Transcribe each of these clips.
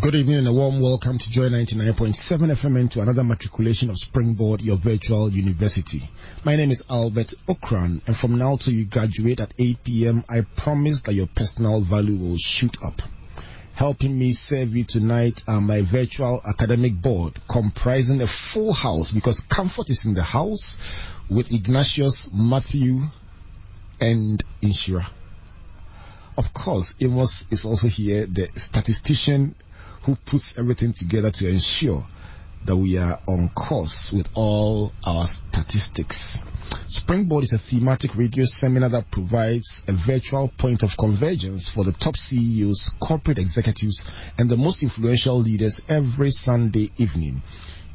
Good evening and a warm welcome to Joy 99.7 FM and to another matriculation of Springboard, your virtual university. My name is Albert Ocran and from now till you graduate at 8 p.m. I promise that your personal value will shoot up. Helping me serve you tonight are my virtual academic board comprising a full house because comfort is in the house with Ignatius, Matthew and Inshira. Of course, Amos is also here, the statistician who puts everything together to ensure that we are on course with all our statistics. Springboard is a thematic radio seminar that provides a virtual point of convergence for the top CEOs, corporate executives, and the most influential leaders every Sunday evening.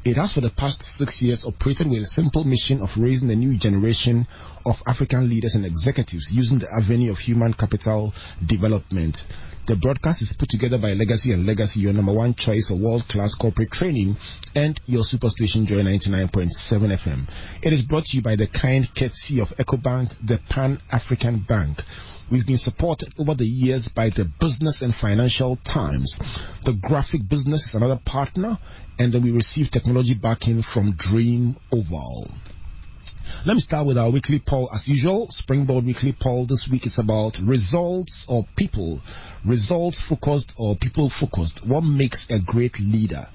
It has for the past six years operated with a simple mission of raising a new generation of African leaders and executives using the avenue of human capital development. The broadcast is put together by Legacy and Legacy, your number one choice for world-class corporate training and your superstation Joy 99.7 FM. It is brought to you by the kind courtesy of EcoBank, the Pan-African Bank. We've been supported over the years by the Business and Financial Times. The Graphic Business is another partner, and then we receive technology backing from Dream Oval. Let me start with our weekly poll as usual. Springboard weekly poll this week is about results or people. Results focused or people focused. What makes a great leader?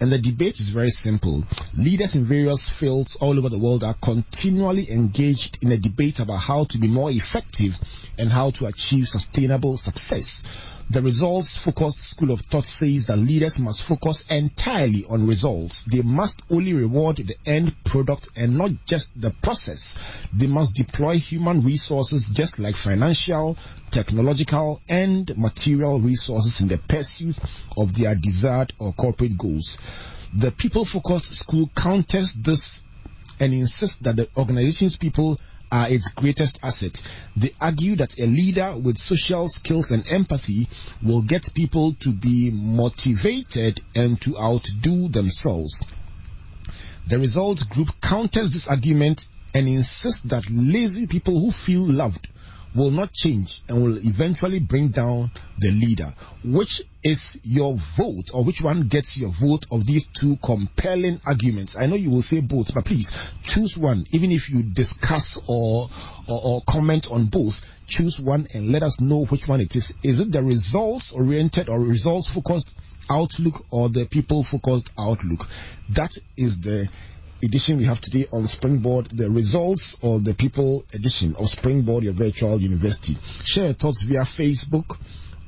And the debate is very simple. Leaders in various fields all over the world are continually engaged in a debate about how to be more effective and how to achieve sustainable success. The results focused school of thought says that leaders must focus entirely on results. They must only reward the end product and not just the process. They must deploy human resources just like financial, technological, and material resources in the pursuit of their desired or corporate goals. The people focused school counters this and insists that the organization's people are its greatest asset. They argue that a leader with social skills and empathy will get people to be motivated and to outdo themselves. The results group counters this argument and insists that lazy people who feel loved will not change and will eventually bring down the leader. Which is your vote or which one gets your vote of these two compelling arguments? I know you will say both, but please choose one. Even if you discuss or, or, or comment on both, choose one and let us know which one it is. Is it the results oriented or results focused outlook or the people focused outlook? That is the edition we have today on Springboard, the results of the people edition of Springboard, your virtual university. Share your thoughts via Facebook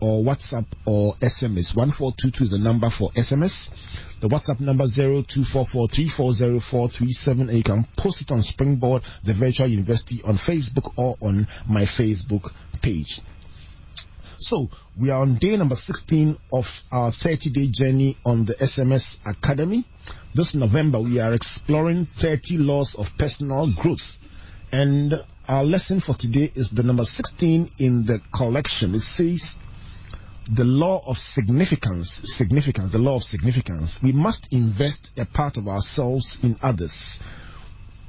or WhatsApp or SMS. 1422 is the number for SMS. The WhatsApp number 0244340437 and you can post it on Springboard, the virtual university on Facebook or on my Facebook page. So we are on day number 16 of our 30 day journey on the SMS Academy. This November we are exploring 30 laws of personal growth. And our lesson for today is the number 16 in the collection. It says the law of significance, significance, the law of significance. We must invest a part of ourselves in others.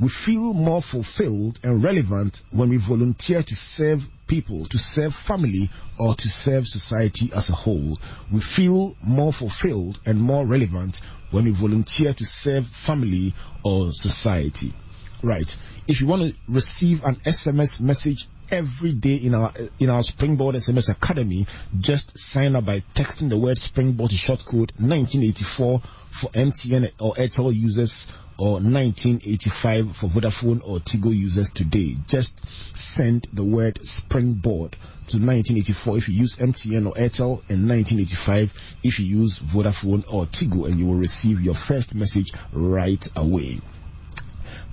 We feel more fulfilled and relevant when we volunteer to serve people, to serve family, or to serve society as a whole. We feel more fulfilled and more relevant when we volunteer to serve family or society. Right. If you want to receive an SMS message every day in our in our Springboard SMS Academy, just sign up by texting the word Springboard to short code 1984 for MTN or Airtel users or 1985 for Vodafone or Tigo users today. Just send the word Springboard to 1984 if you use MTN or Airtel and 1985 if you use Vodafone or Tigo and you will receive your first message right away.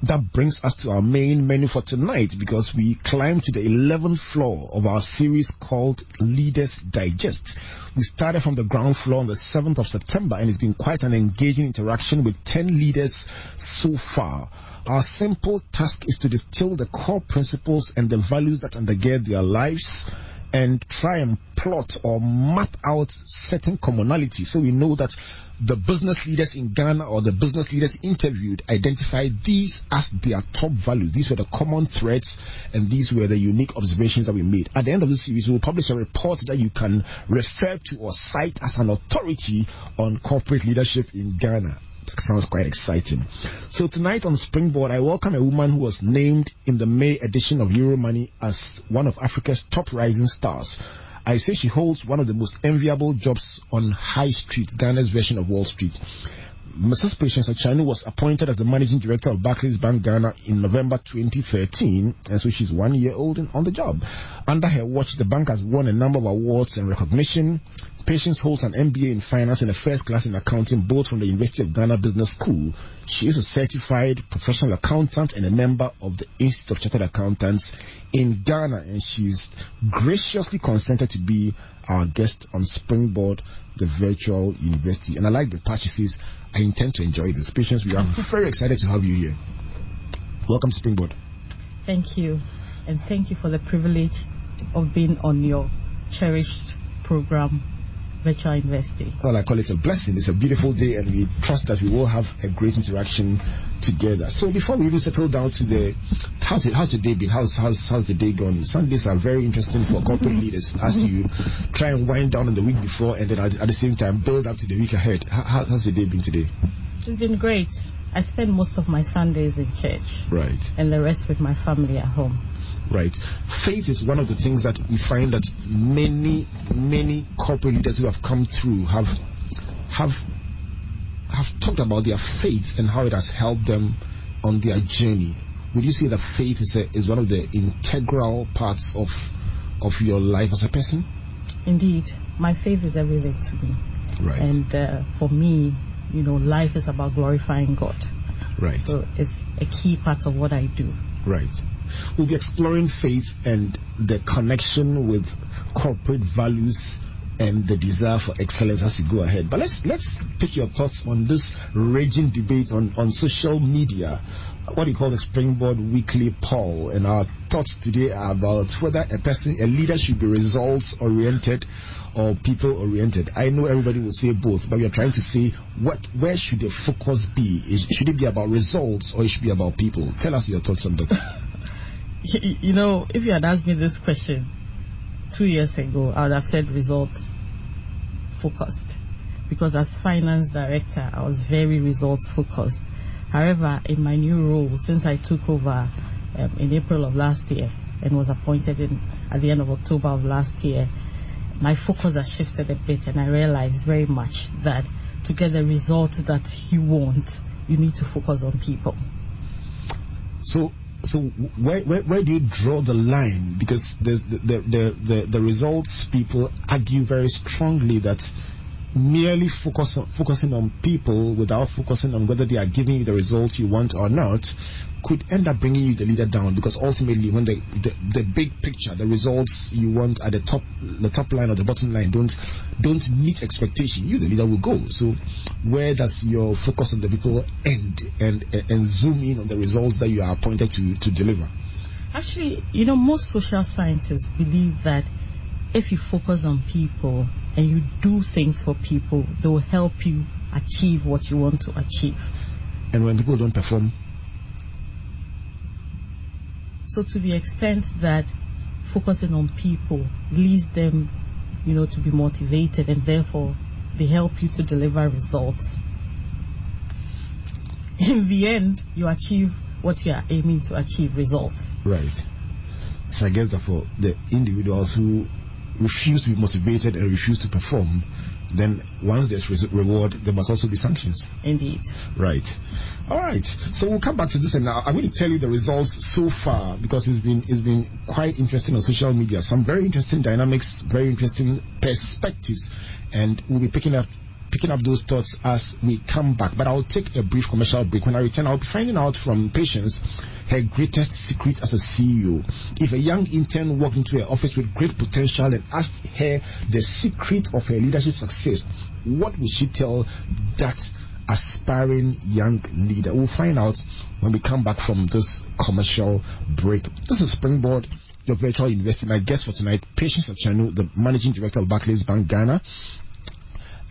That brings us to our main menu for tonight because we climb to the 11th floor of our series called Leaders Digest. We started from the ground floor on the 7th of September and it's been quite an engaging interaction with 10 leaders so far. Our simple task is to distill the core principles and the values that undergird their lives and try and plot or map out certain commonalities so we know that the business leaders in Ghana or the business leaders interviewed identified these as their top values. These were the common threads and these were the unique observations that we made. At the end of the series, we will publish a report that you can refer to or cite as an authority on corporate leadership in Ghana. Sounds quite exciting. So tonight on Springboard, I welcome a woman who was named in the May edition of Euromoney as one of Africa's top rising stars. I say she holds one of the most enviable jobs on High Street, Ghana's version of Wall Street. Mrs. Patience Akyianu was appointed as the managing director of Barclays Bank Ghana in November 2013, and so she's one year old and on the job. Under her watch, the bank has won a number of awards and recognition. Patience holds an MBA in finance and a first class in accounting, both from the University of Ghana Business School. She is a certified professional accountant and a member of the Institute of Chartered Accountants in Ghana, and she's graciously consented to be our guest on Springboard, the virtual university. And I like the part she says, I intend to enjoy this. Patience, we are mm-hmm. very excited to have you here. Welcome to Springboard. Thank you. And thank you for the privilege of being on your cherished program virtual university. Well, I call it a blessing. It's a beautiful day, and we trust that we will have a great interaction together. So, before we even settle down to the how's it, how's the day been? How's how's how's the day gone? Sundays are very interesting for corporate leaders as you try and wind down on the week before, and then at, at the same time build up to the week ahead. How, how's the day been today? It's been great. I spend most of my Sundays in church. Right. And the rest with my family at home right? Faith is one of the things that we find that many, many corporate leaders who have come through have have have talked about their faith and how it has helped them on their journey. Would you say that faith is a, is one of the integral parts of of your life as a person? Indeed, my faith is everything to me. Right. And uh, for me, you know, life is about glorifying God. Right. So it's a key part of what I do. Right. We'll be exploring faith and the connection with corporate values and the desire for excellence as you go ahead. But let's let's pick your thoughts on this raging debate on, on social media. What do you call the Springboard Weekly poll? And our thoughts today are about whether a person, a leader should be results oriented or people oriented. I know everybody will say both, but we are trying to say what where should the focus be? Is, should it be about results or it should be about people? Tell us your thoughts on that. you know, if you had asked me this question two years ago, I would have said results focused. Because as finance director, I was very results focused. However, in my new role, since I took over um, in April of last year and was appointed in at the end of October of last year, my focus has shifted a bit, and I realize very much that to get the results that you want, you need to focus on people. So, so where, where, where do you draw the line? Because the, the, the, the, results people argue very strongly that merely focus on, focusing on people without focusing on whether they are giving you the results you want or not could end up bringing you the leader down because ultimately when the, the, the big picture the results you want at the top the top line or the bottom line don't don't meet expectation you the leader will go so where does your focus on the people end and and zoom in on the results that you are appointed to to deliver actually you know most social scientists believe that if you focus on people and you do things for people, they will help you achieve what you want to achieve. And when people don't perform? So to the extent that focusing on people leads them, you know, to be motivated and therefore they help you to deliver results. In the end, you achieve what you are aiming to achieve results. Right. So I guess for the individuals who refuse to be motivated and refuse to perform, then once there's re- reward, there must also be sanctions. Indeed. Right. All right. So we'll come back to this, and now I'm going to tell you the results so far because it's been it's been quite interesting on social media. Some very interesting dynamics, very interesting perspectives, and we'll be picking up picking up those thoughts as we come back. But I'll take a brief commercial break. When I return, I'll be finding out from Patience her greatest secret as a CEO. If a young intern walked into her office with great potential and asked her the secret of her leadership success, what would she tell that aspiring young leader? We'll find out when we come back from this commercial break. This is Springboard your virtual university. My guest for tonight, Patience Akyianu, the managing director of Barclays Bank Ghana.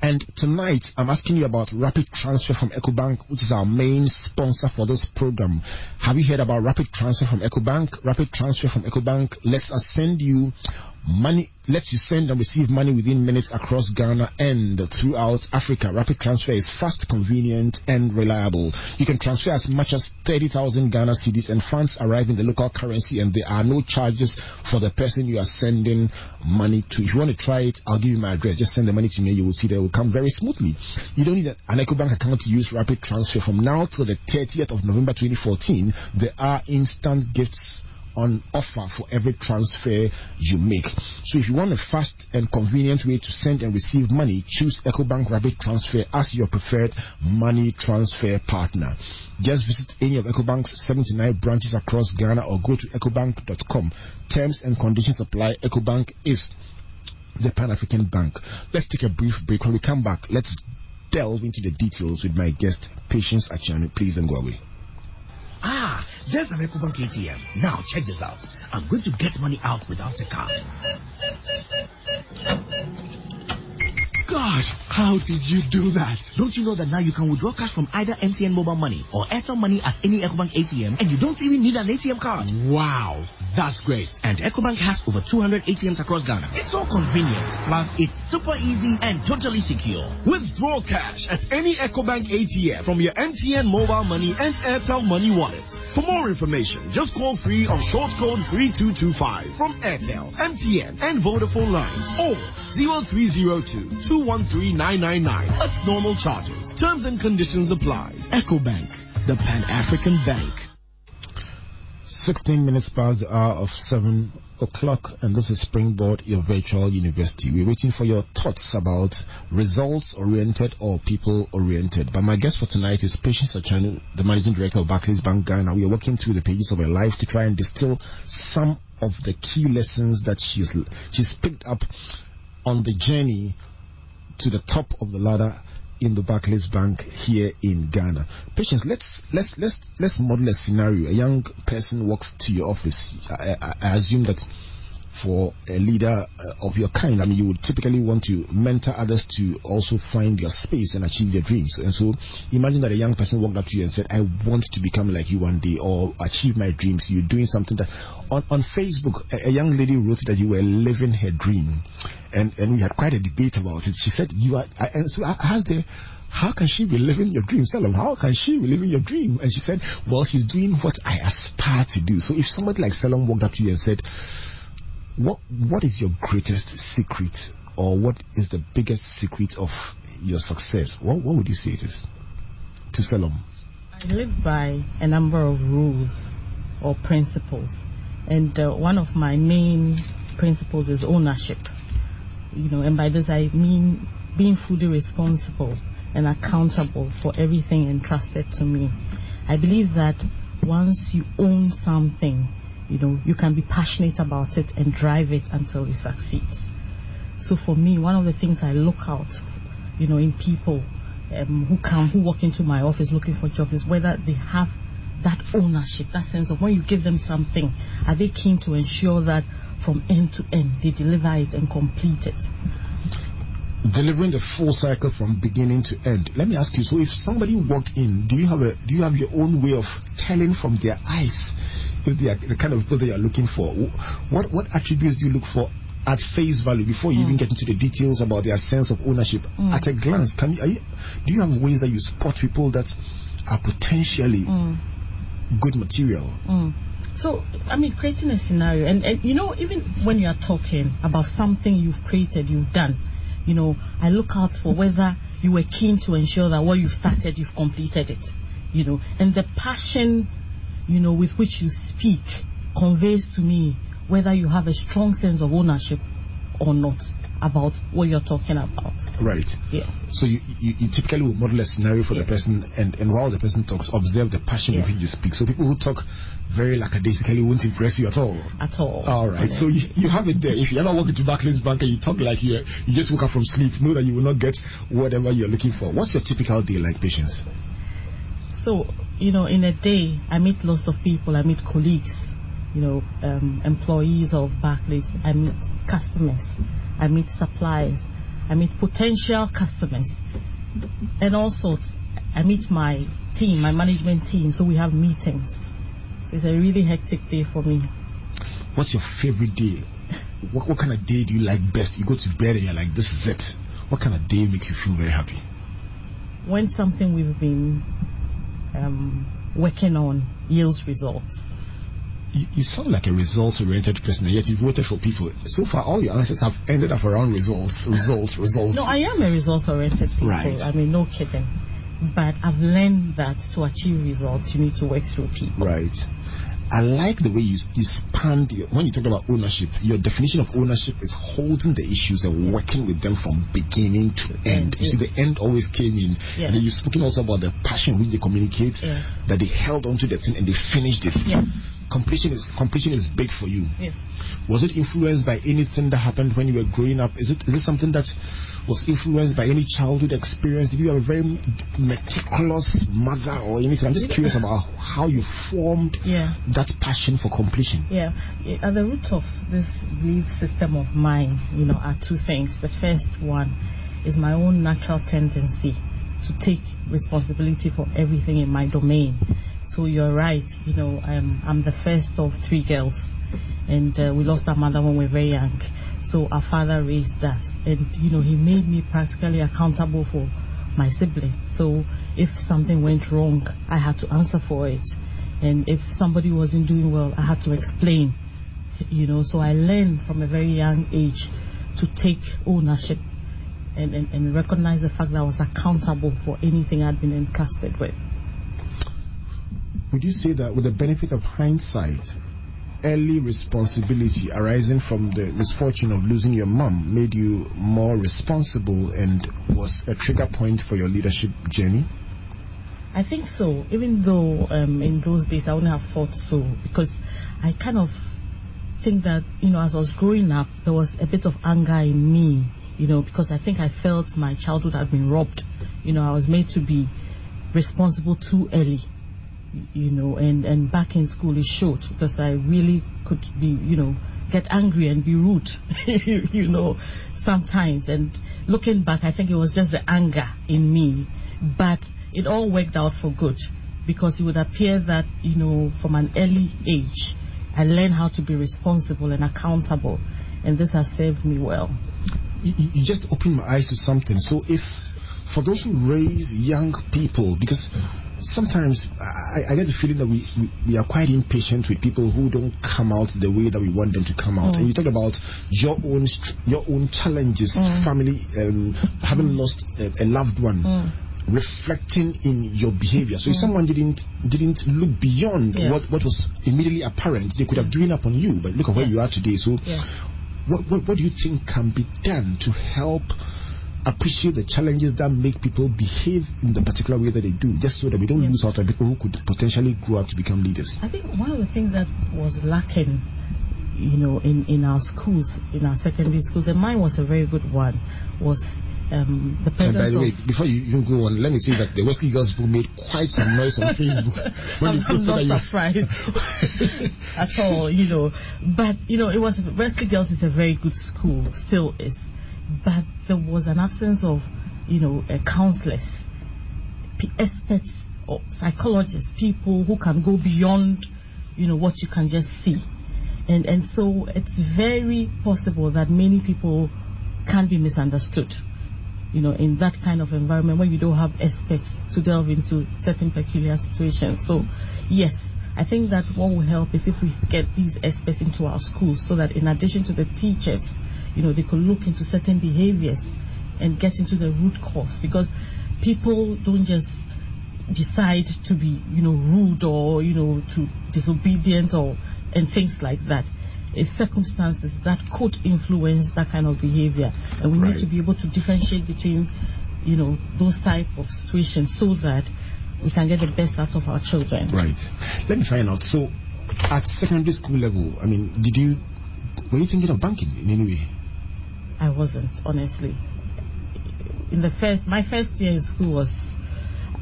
And tonight, I'm asking you about Rapid Transfer from EcoBank, which is our main sponsor for this program. Have you heard about Rapid Transfer from EcoBank? Rapid Transfer from EcoBank lets us send you money lets you send and receive money within minutes across Ghana and throughout Africa. Rapid transfer is fast, convenient, and reliable. You can transfer as much as 30,000 Ghana cedis and funds arrive in the local currency and there are no charges for the person you are sending money to. If you want to try it, I'll give you my address. Just send the money to me. And you will see that it will come very smoothly. You don't need an EcoBank account to use rapid transfer. From now till the 30th of November 2014, there are instant gifts on offer for every transfer you make. So if you want a fast and convenient way to send and receive money, choose EcoBank Rapid Transfer as your preferred money transfer partner. Just visit any of EcoBank's 79 branches across Ghana or go to ecobank.com. Terms and conditions apply. EcoBank is the Pan-African Bank. Let's take a brief break. When we come back, let's delve into the details with my guest, Patience Akyianu. Please don't go away. Ah, there's an EcoBank ATM. Now check this out. I'm going to get money out without a card. Gosh, how did you do that? Don't you know that now you can withdraw cash from either MTN mobile money or Airtel money at any EcoBank ATM and you don't even need an ATM card? Wow, that's great. And EcoBank has over 200 ATMs across Ghana. It's so convenient. Plus, it's super easy and totally secure. Withdraw cash at any EcoBank ATM from your MTN mobile money and Airtel money wallets. For more information, just call free on short code 3225 from Airtel, MTN, and Vodafone lines or 0302 213 999. That's normal charges. Terms and conditions apply. EcoBank, the Pan African Bank. 16 minutes past the hour of 7 o'clock, and this is Springboard, your virtual university. We're waiting for your thoughts about results oriented or people oriented. But my guest for tonight is Patience Akyianu, the managing director of Barclays Bank Ghana. We are working through the pages of her life to try and distill some of the key lessons that she's she's picked up on the journey to the top of the ladder in the Barclays Bank here in Ghana. Patience, let's let's let's let's model a scenario. A young person walks to your office. I, I, I assume that for a leader uh, of your kind, I mean, you would typically want to mentor others to also find their space and achieve their dreams. And so, imagine that a young person walked up to you and said, "I want to become like you one day, or achieve my dreams." You're doing something that on on Facebook, a, a young lady wrote that you were living her dream, and and we had quite a debate about it. She said, "You are," and so I asked her how can she be living your dream? Selim, how can she be living your dream? And she said, well, she's doing what I aspire to do. So if somebody like Selim walked up to you and said, what what is your greatest secret or what is the biggest secret of your success? What what would you say it is to Selim? I live by a number of rules or principles, and uh, one of my main principles is ownership. You know, and by this I mean being fully responsible and accountable for everything entrusted to me. I believe that once you own something, you know, you can be passionate about it and drive it until it succeeds. So for me, one of the things I look out, you know, in people um, who come, who walk into my office looking for jobs is whether they have that ownership, that sense of when you give them something, are they keen to ensure that from end to end they deliver it and complete it? delivering the full cycle from beginning to end. Let me ask you. So, if somebody walked in, do you have a do you have your own way of telling from their eyes are the kind of people that you are looking for? What what attributes do you look for at face value before you mm. even get into the details about their sense of ownership? Mm. At a glance, can you, you, do you have ways that you spot people that are potentially mm. good material? Hmm. So, I mean, creating a scenario, and, and you know, even when you are talking about something you've created, you've done you know, I look out for whether you were keen to ensure that what you've started, you've completed it, you know, and the passion, you know, with which you speak conveys to me whether you have a strong sense of ownership or not. about what you're talking about. Right. Yeah. So you, you, you typically will model a scenario for the person, and, and while the person talks, observe the passion Yes. with which you speak. So people who talk very lackadaisically won't impress you at all. At all. All right, so you, you have it there. If you ever walk into Barclays Bank and you talk like you you just woke up from sleep, know that you will not get whatever you're looking for. What's your typical day like, patience? So, you know, in a day, I meet lots of people. I meet colleagues, you know, um, employees of Barclays. I meet customers. I meet suppliers. I meet potential customers. And also, I meet my team, my management team. So we have meetings. So it's a really hectic day for me. What's your favorite day? What, what kind of day do you like best? You go to bed and you're like, this is it. What kind of day makes you feel very happy? When something we've been Um, working on yields results. You, you sound like a results-oriented person, and yet you voted for people. So far, all your answers have ended up around results, results, results. No, I am a results oriented person. Right. I mean, no kidding. But I've learned that to achieve results, you need to work through people. Right. I like the way you, you span the, when you talk about ownership, your definition of ownership is holding the issues and working with them from beginning to end. You see, the end always came in. And then you've spoken also about the passion which they communicate, that they held onto the thing and they finished it. Yeah. Completion is completion is big for you. Yeah. Was it influenced by anything that happened when you were growing up? Is it is it something that was influenced by any childhood experience? Did you have a very meticulous mother or anything? I'm just curious about how you formed Yeah. that passion for completion. Yeah. At the root of this belief system of mine, you know, are two things. The first one is my own natural tendency to take responsibility for everything in my domain. So you're right, you know, I'm, I'm the first of three girls and uh, we lost our mother when we were very young. So our father raised us and, you know, he made me practically accountable for my siblings. So if something went wrong, I had to answer for it. And if somebody wasn't doing well, I had to explain, you know, so I learned from a very young age to take ownership and, and, and recognize the fact that I was accountable for anything I'd been entrusted with. Would you say that with the benefit of hindsight, early responsibility arising from the misfortune of losing your mom made you more responsible and was a trigger point for your leadership journey? I think so, even though um, in those days I wouldn't have thought so, because I kind of think that, you know, as I was growing up, there was a bit of anger in me, you know, because I think I felt my childhood had been robbed. You know, I was made to be responsible too early, you know, and, and back in school is short because I really could be, you know, get angry and be rude, you know, sometimes. And looking back, I think it was just the anger in me, but it all worked out for good because it would appear that, you know, from an early age, I learned how to be responsible and accountable, and this has served me well. you, you you just opened my eyes to something. So if for those who raise young people, because sometimes I, I get the feeling that we, we, we are quite impatient with people who don't come out the way that we want them to come out. And you talk about your own your own challenges, mm. family, um, having mm. lost a, a loved one. Mm. Reflecting in your behavior, so if someone didn't didn't look beyond Yes. what, what was immediately apparent, they could have given up on you. But look at where you are today. So Yes. what, what, what do you think can be done to help appreciate the challenges that make people behave in the particular way that they do, just so that we don't Yes. lose out on people who could potentially grow up to become leaders? I think one of the things that was lacking, you know, in, in our schools, in our secondary schools, and mine was a very good one, was um, the And presence by the way, before you even go on, let me say that the Wesley Girls made quite some noise on Facebook when I'm, you I'm not you surprised at all, you know. But, you know, it was, Wesley Girls is a very good school, still is. But there was an absence of, you know, uh, counselors, experts, or psychologists, people who can go beyond, you know, what you can just see. And, and so it's very possible that many people can be misunderstood you know, in that kind of environment where you don't have experts to delve into certain peculiar situations. So, yes, I think that what will help is if we get these experts into our schools so that in addition to the teachers, you know, they could look into certain behaviors and get into the root cause because people don't just decide to be, you know, rude or, you know, to disobedient or, and things like that. uh, circumstances that could influence that kind of behavior. And we Right. need to be able to differentiate between, you know, those type of situations so that we can get the best out of our children. Right. Let me find out. So, at secondary school level, I mean, did you were you thinking of banking in any way? I wasn't, honestly. In the first, my first year in school was,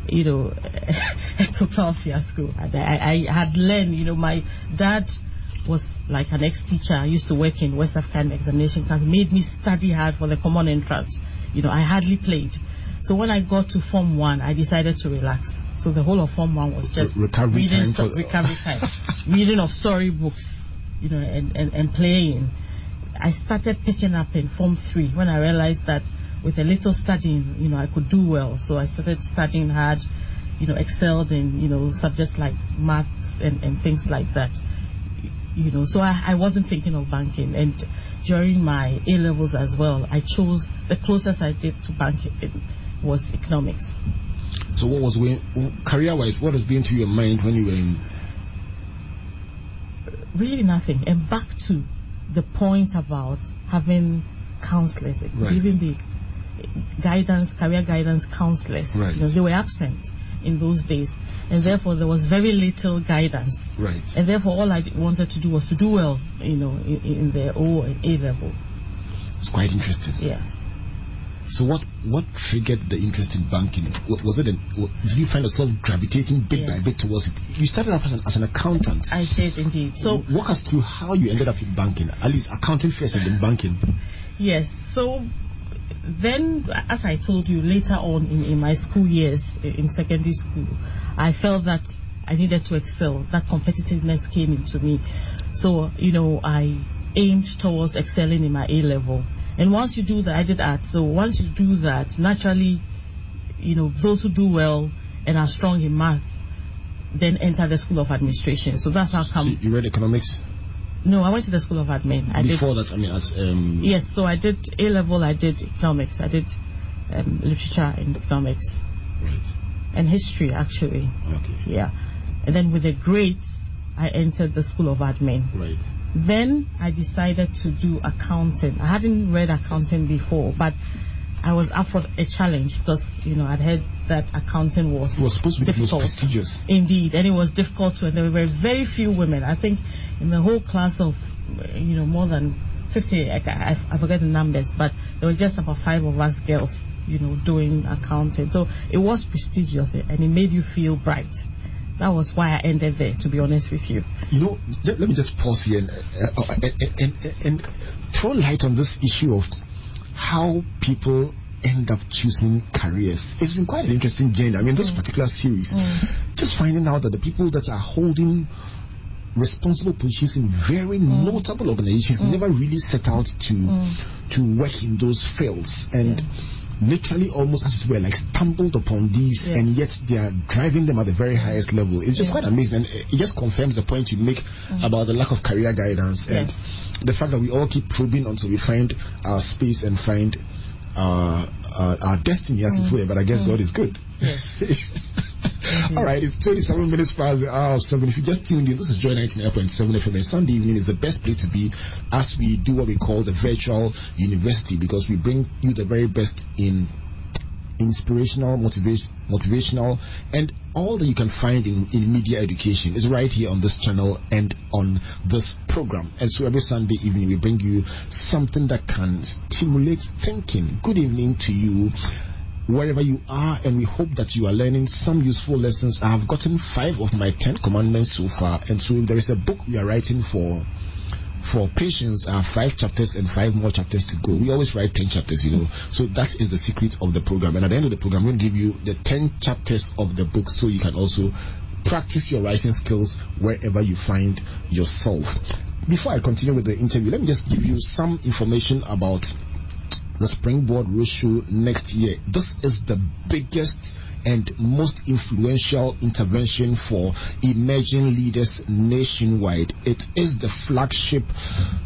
you know, a total fiasco. I, I had learned, you know, my dad was like an ex-teacher. I used to work in West African examination class. Made me study hard for the common entrance. You know, I hardly played. So when I got to Form 1, I decided to relax. So the whole of Form 1 was just Re- recovery reading time sto- recovery time. reading of storybooks, you know, and, and, and playing. I started picking up in Form 3 when I realized that with a little studying, you know, I could do well. So I started studying hard, you know, excelled in, you know, subjects like maths and, and things like that. You know, so I, I wasn't thinking of banking. And during my A levels as well, I chose the closest I did to banking was economics. So, what was going career-wise? What was going through your mind when you were in? really nothing. And back to the point about having counselors, Right. giving the guidance, career guidance counselors, Right. because they were absent in those days, and therefore there was very little guidance. Right. And therefore, all I wanted to do was to do well, you know, in, in the O and A level. It's quite interesting. Yes. So, what what triggered the interest in banking? Was it? A, did you find yourself gravitating bit Yeah. by bit towards it? You started off as an, as an accountant. I did indeed. So walk us through how you ended up in banking. At least accounting first and then banking. Yes. So then, as I told you later on in, in my school years in secondary school, I felt that I needed to excel. That competitiveness came into me. So, you know, I aimed towards excelling in my A level. And once you do that, I did art. So once you do that, naturally, you know, those who do well and are strong in math then enter the School of Administration. So that's how So come. you read economics No, I went to the School of Admin. I did before that. I mean, at um, Yes, so I did A level, I did economics, I did um, literature and economics Right. and history actually. Okay. Yeah. And then with the grades, I entered the School of Admin. Right. Then I decided to do accounting. I hadn't read accounting before, but I was up for a challenge because, you know, I'd heard that accounting was It was supposed to be most difficult. prestigious. Indeed, and it was difficult to, and there were very few women. I think in the whole class of, you know, more than 50, I, I, I forget the numbers, but there were just about five of us girls, you know, doing accounting. So it was prestigious and it made you feel bright. That was why I ended there, to be honest with you. You know, let, let me just pause here and, uh, uh, and, and, and throw light on this issue of how people end up choosing careers. It's been quite an interesting journey. I mean, this mm. particular series, mm. just finding out that the people that are holding responsible positions in very mm. notable organizations never really set out to to work in those fields. And literally almost as it were like stumbled upon these Yes. and yet they are driving them at the very highest level it's just Yeah. quite amazing and it just confirms the point you make about the lack of career guidance and the fact that we all keep probing until we find our space and find uh, uh, our destiny as it were but i guess god is good Yes. all right, it's 27 minutes past the hour of 7. If you just tuned in, this is Joy 99.7 FM. And Sunday evening is the best place to be as we do what we call the virtual university because we bring you the very best in inspirational, motivation, motivational, and all that you can find in, in media education is right here on this channel and on this program. And so every Sunday evening we bring you something that can stimulate thinking. Good evening to you wherever you are, and we hope that you are learning some useful lessons. I have gotten five of my ten commandments so far, and so there is a book we are writing for for Patience are five chapters and five more chapters to go. We always write 10 chapters, you know. So that is the secret of the program. And at the end of the program, we'll give you the 10 chapters of the book so you can also practice your writing skills wherever you find yourself. Before I continue with the interview, let me just give you some information about the Springboard Roadshow next year. This is the biggest and most influential intervention for emerging leaders nationwide. It is the flagship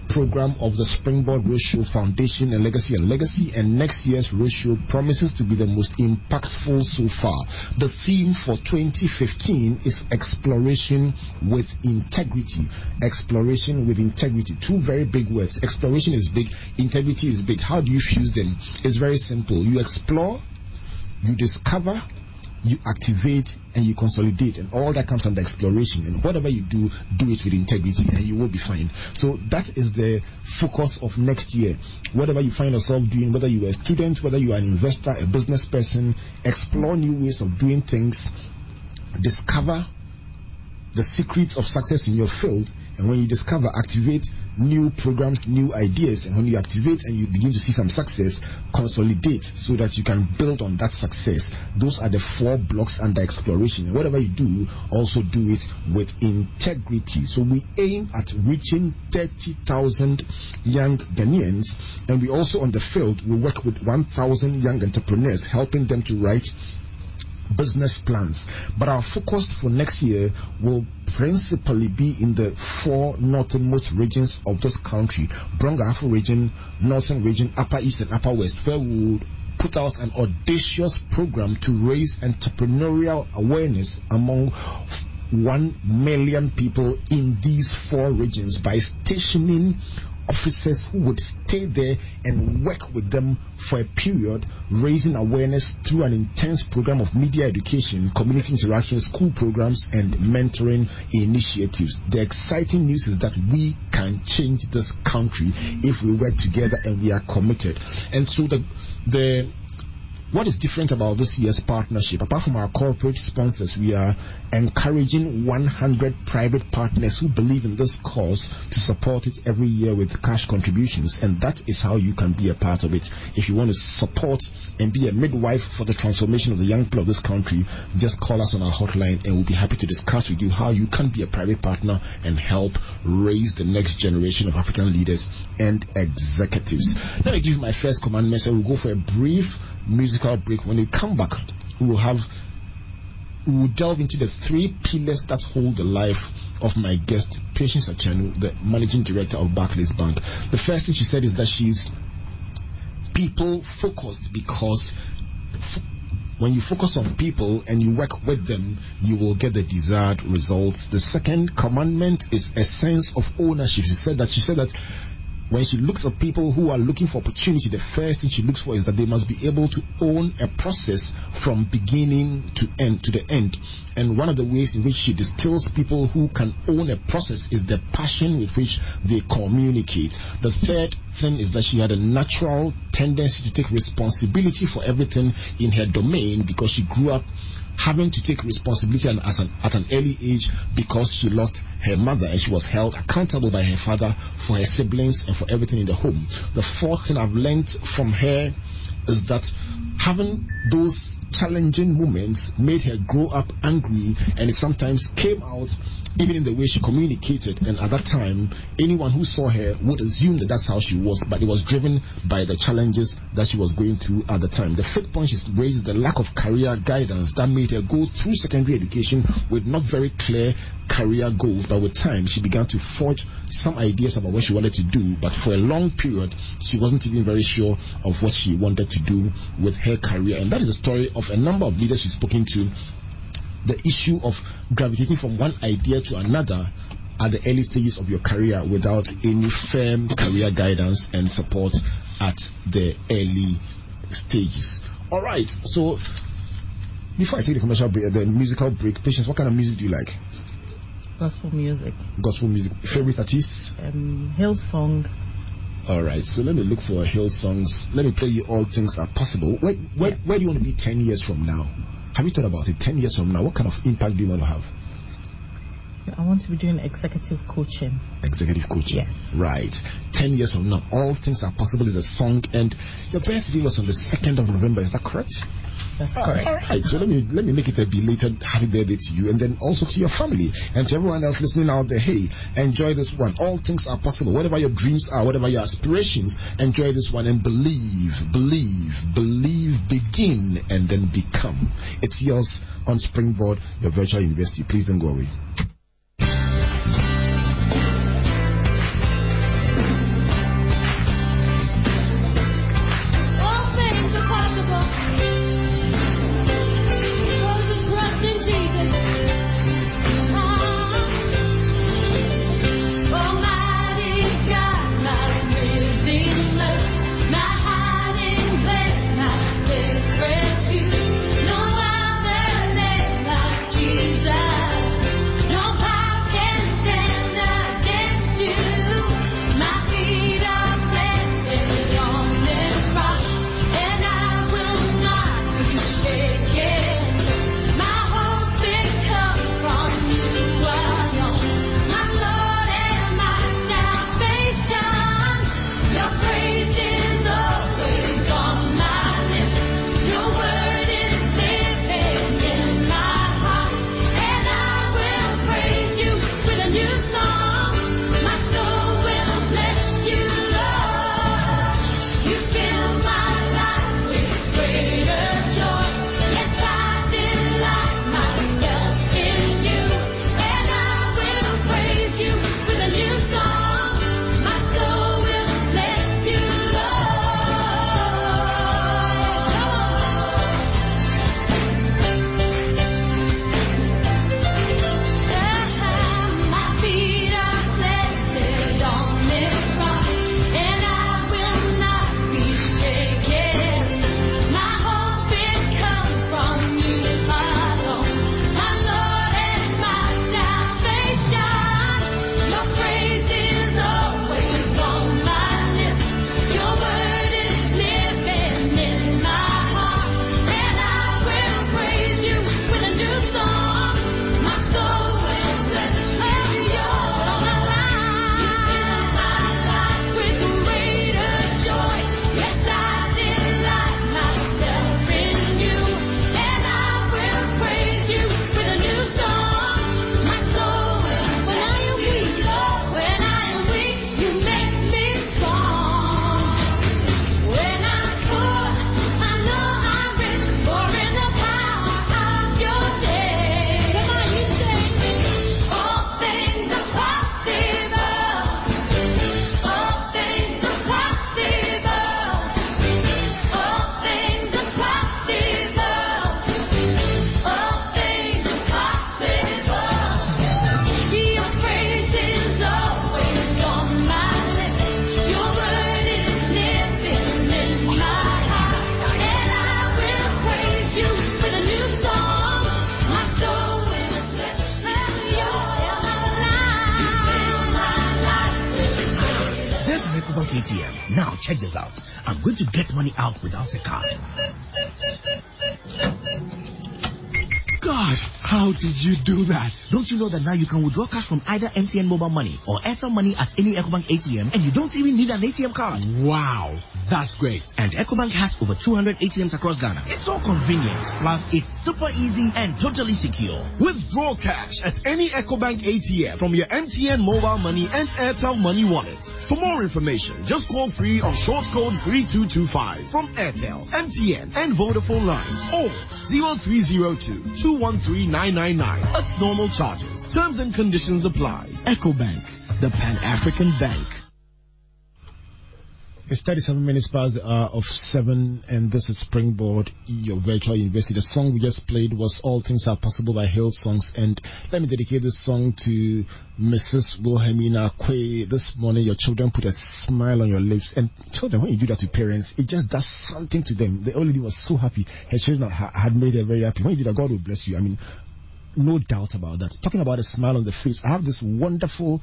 program of the Springboard Roadshow Foundation and Legacy and Legacy, and next year's Roadshow promises to be the most impactful so far. The theme for 2015 is exploration with integrity. Exploration with integrity. Two very big words. Exploration is big, integrity is big. How do you fuse them? It's very simple. You explore, you discover, you activate and you consolidate and all that comes under exploration and whatever you do do it with integrity and you will be fine. So that is the focus of next year. Whatever you find yourself doing whether you are a student whether you are an investor a business person explore new ways of doing things. Discover the secrets of success in your field. And when you discover activate new programs new ideas and when you activate and you begin to see some success consolidate so that you can build on that success. Those are the four blocks under exploration. Whatever you do also do it with integrity. So we aim at reaching 30,000 young Ghanaians and we also on the field we work with 1,000 young entrepreneurs helping them to write business plans. But our focus for next year will principally be in the four northernmost regions of this country Brong-Ahafo region, Northern region, Upper East, and Upper West, where we will put out an audacious program to raise entrepreneurial awareness among 1 million people in these four regions by stationing officers who would stay there and work with them for a period, raising awareness through an intense program of media education, community interaction, school programs, and mentoring initiatives. The exciting news is that we can change this country if we work together and we are committed. And so the the what is different about this year's partnership? Apart from our corporate sponsors, we are encouraging 100 private partners who believe in this cause to support it every year with cash contributions. And that is how you can be a part of it. If you want to support and be a midwife for the transformation of the young people of this country, just call us on our hotline and we'll be happy to discuss with you how you can be a private partner and help raise the next generation of African leaders and executives. Let me give you my first commandment. So we'll go for a brief musical break. When we come back, we will have we will delve into the three pillars that hold the life of my guest, Patience Akyianu, the managing director of Barclays Bank. The first thing she said is that she's people focused because when you focus on people and you work with them, you will get the desired results. The second commandment is a sense of ownership. She said that she said that when she looks at people who are looking for opportunity, the first thing she looks for is that they must be able to own a process from beginning to end to the end. And one of the ways in which she distills people who can own a process is the passion with which they communicate. The third thing is that she had a natural tendency to take responsibility for everything in her domain because she grew up having to take responsibility and as an, at an early age because she lost her mother and she was held accountable by her father for her siblings and for everything in the home. The fourth thing I've learned from her is that having those challenging moments made her grow up angry and sometimes came out even in the way she communicated. And at that time anyone who saw her would assume that that's how she was but it was driven by the challenges that she was going through at the time. The fifth point she raised is the lack of career guidance that made her go through secondary education with not very clear career goals. But with time she began to forge some ideas about what she wanted to do but for a long period she wasn't even very sure of what she wanted to do with her career. And that is the story of a number of leaders we've spoken to the issue of gravitating from one idea to another at the early stages of your career without any firm career guidance and support at the early stages. All right, so before I take the commercial break, the musical break, patience, what kind of music do you like? Gospel music. Gospel music. Favorite artists? Um, Hillsong. All right, so let me look for Hill songs. Let me play you All Things Are Possible. Where, where, where do you want to be 10 years from now? Have you thought about it? 10 years from now, what kind of impact do you want to have? I want to be doing executive coaching. Executive coaching. Yes. Right. 10 years from now, All Things Are Possible is a song, and your birthday was on the 2nd of November, is that correct? That's All correct. right, so let me let me make it a belated happy birthday to you, and then also to your family and to everyone else listening out there. Hey, enjoy this one. All things are possible. Whatever your dreams are, whatever your aspirations, enjoy this one and believe, believe, believe begin and then become. It's yours on Springboard, your virtual university. Please don't go away. Check this out. I'm going to get money out without a card. Gosh, how did you do that? Don't you know that now you can withdraw cash from either MTN mobile money or Airtel money at any EcoBank ATM and you don't even need an ATM card? Wow, that's great. And EcoBank has over 200 ATMs across Ghana. It's so convenient. Plus, it's super easy and totally secure. Withdraw cash at any EcoBank ATM from your MTN mobile money and Airtel money wallets. For more information, just call free on short code 3225 from Airtel, MTN, and Vodafone lines or 0302 213 999. That's normal charges. Terms and conditions apply. EcoBank, the Pan African Bank. It's 37 minutes past the hour of 7, and this is Springboard, your virtual university. The song we just played was All Things Are Possible by Hill Songs and let me dedicate this song to Mrs. Wilhelmina Quay. This morning, your children put a smile on your lips, and children, when you do that to parents, it just does something to them. The old lady was so happy. Her children had made her very happy. When you do that, God will bless you. I mean, no doubt about that. Talking about a smile on the face, I have this wonderful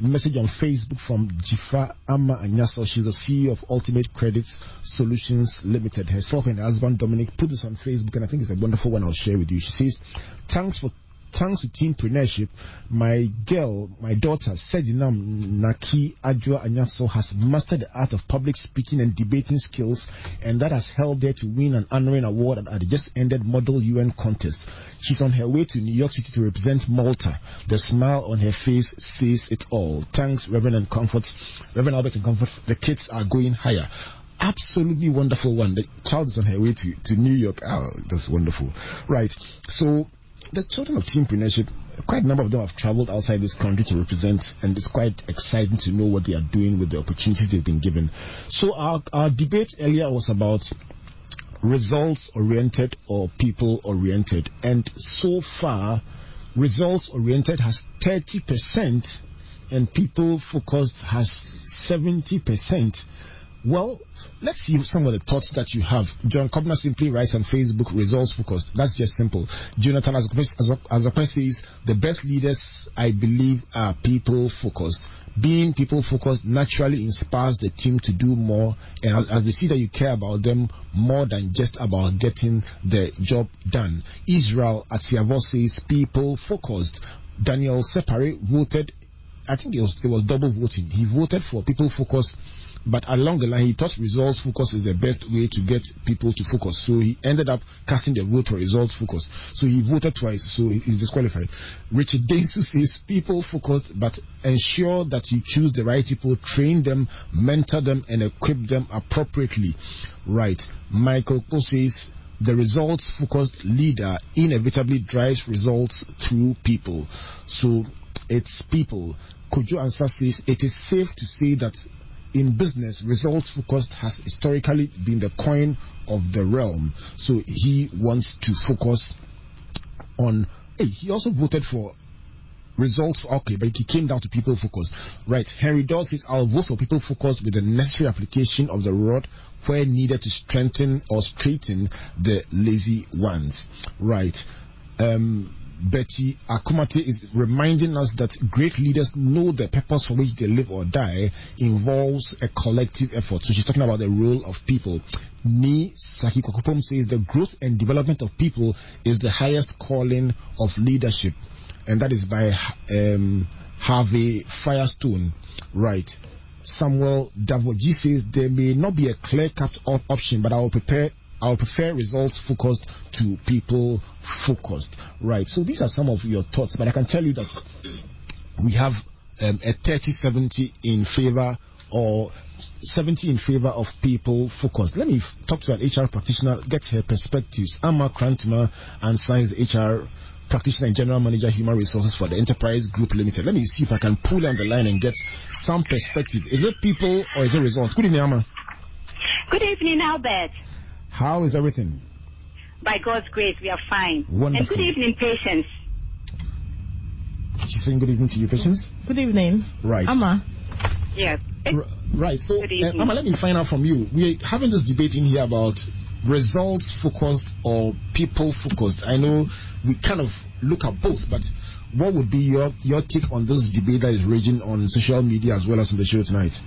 message on Facebook from Jifa Amma Anyaso. She's the CEO of Ultimate Credit Solutions Limited. Herself and her husband Dominic put this on Facebook, and I think it's a wonderful one I'll share with you. She says, Thanks for thanks to teenpreneurship, my girl, my daughter, Sedinam Naki Adjoa Anyaso, has mastered the art of public speaking and debating skills, and that has helped her to win an honoring award at the just ended Model UN contest. She's on her way to New York City to represent Malta. The smile on her face says it all. Thanks, Reverend and Comfort, Reverend Albert and Comfort. The kids are going higher. absolutely wonderful one. The child is on her way to, to New York. Oh, that's wonderful. Right. So the children of teenpreneurship, quite a number of them have traveled outside this country to represent, and it's quite exciting to know what they are doing with the opportunities they've been given. So our, our debate earlier was about results oriented or people oriented, and so far, results oriented has 30% and people focused has 70%. Well, let's see some of the thoughts that you have. John Kobna simply writes on Facebook, results focused. That's just simple. Jonathan Azokwe says, the best leaders, I believe, are people focused. Being people focused naturally inspires the team to do more. And as, we see that you care about them more than just about getting the job done. Israel at Siavo says, people focused. Daniel Separe voted I think it was it was double voting. He voted for people focused but along the line, he thought results focus is the best way to get people to focus. So he ended up casting the vote for results focus. So he voted twice, so he's disqualified. Richard Densu says people focused, but ensure that you choose the right people, train them, mentor them, and equip them appropriately. Right. Michael Ko says the results focused leader inevitably drives results through people. So it's people. Kojo Ansah says it is safe to say that in business, results focused has historically been the coin of the realm. So he wants to focus on. Hey, he also voted for results. Okay, but he came down to people focused. Right. Henry Dawes says, I'll vote for people focused with the necessary application of the rod where needed to strengthen or straighten the lazy ones. Right. Um, Betty Akumate is reminding us that great leaders know the purpose for which they live or die involves a collective effort. So she's talking about the role of people. Ni Saki says the growth and development of people is the highest calling of leadership. And that is by um, Harvey Firestone. Right. Samuel Davoji says there may not be a clear cut option, but I will prepare I'll prefer results focused to people focused. Right. So these are some of your thoughts, but I can tell you that we have um, a 30 70 in favor or 70 in favor of people focused. Let me f- talk to an HR practitioner, get her perspectives. Amma Krantma and Science HR practitioner and general manager human resources for the enterprise group limited. Let me see if I can pull on the line and get some perspective. Is it people or is it results? Good evening, Amma. Good evening, Albert. How is everything? By God's grace, we are fine. Wonderful. And good evening, Patience. She's saying good evening to you, Patience. Good evening. Right. Amma. Yes. R- right. So, Good uh, evening. Amma, let me find out from you. We're having this debate in here about results focused or people focused. I know we kind of look at both, but what would be your, your take on this debate that is raging on social media as well as on the show tonight?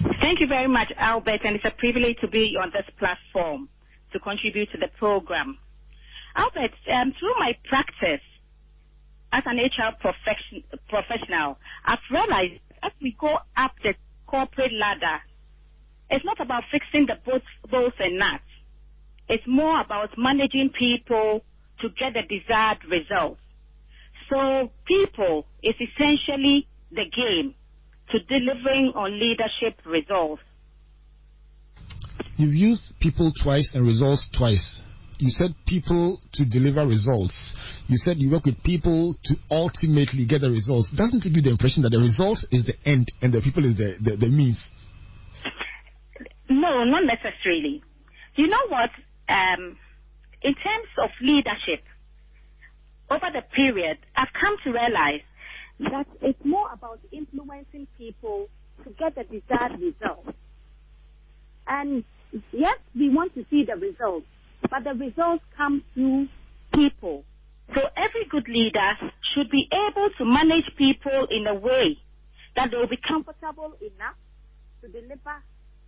Thank you very much, Albert, and it's a privilege to be on this platform to contribute to the program. Albert, um, through my practice as an HR profession, professional, I've realized as we go up the corporate ladder, it's not about fixing the bolts, bolts and nuts. It's more about managing people to get the desired results. So people is essentially the game to delivering on leadership results. You've used people twice and results twice. You said people to deliver results. You said you work with people to ultimately get the results. Doesn't it give you the impression that the results is the end and the people is the, the, the means? No, not necessarily. You know what? Um, in terms of leadership, over the period, I've come to realize that it's more about influencing people to get the desired result. And yes, we want to see the results, but the results come through people. So every good leader should be able to manage people in a way that they will be comfortable enough to deliver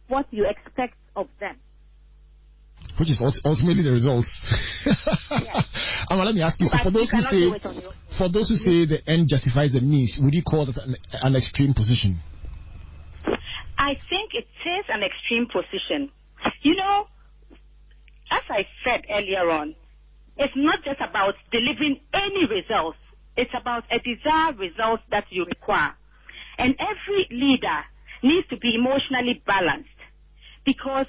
what you expect of them. Which is ultimately the results. Amma, let me ask you, so for those who say, do it on your own. for those who say the end justifies the means, would you call that an, an extreme position? I think it is an extreme position. You know, as I said earlier on, it's not just about delivering any results. It's about a desired result that you require. And every leader needs to be emotionally balanced because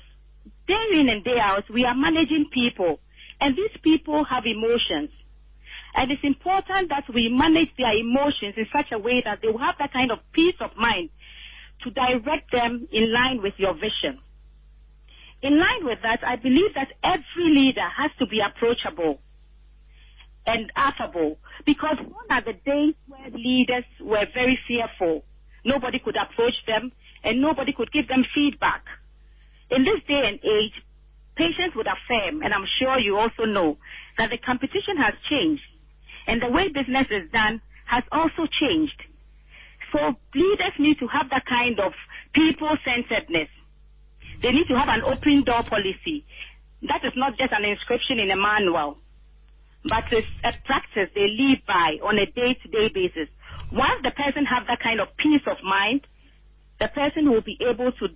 day in and day out, we are managing people, and these people have emotions. And it's important that we manage their emotions in such a way that they will have that kind of peace of mind to direct them in line with your vision. In line with that, I believe that every leader has to be approachable and affable because one are the days where leaders were very fearful. Nobody could approach them and nobody could give them feedback. In this day and age, Patience would affirm, and I'm sure you also know, that the competition has changed and the way business is done has also changed. So leaders need to have that kind of people-centeredness. They need to have an open door policy. That is not just an inscription in a manual, but it's a practice they live by on a day-to-day basis. Once the person have that kind of peace of mind, the person will be able to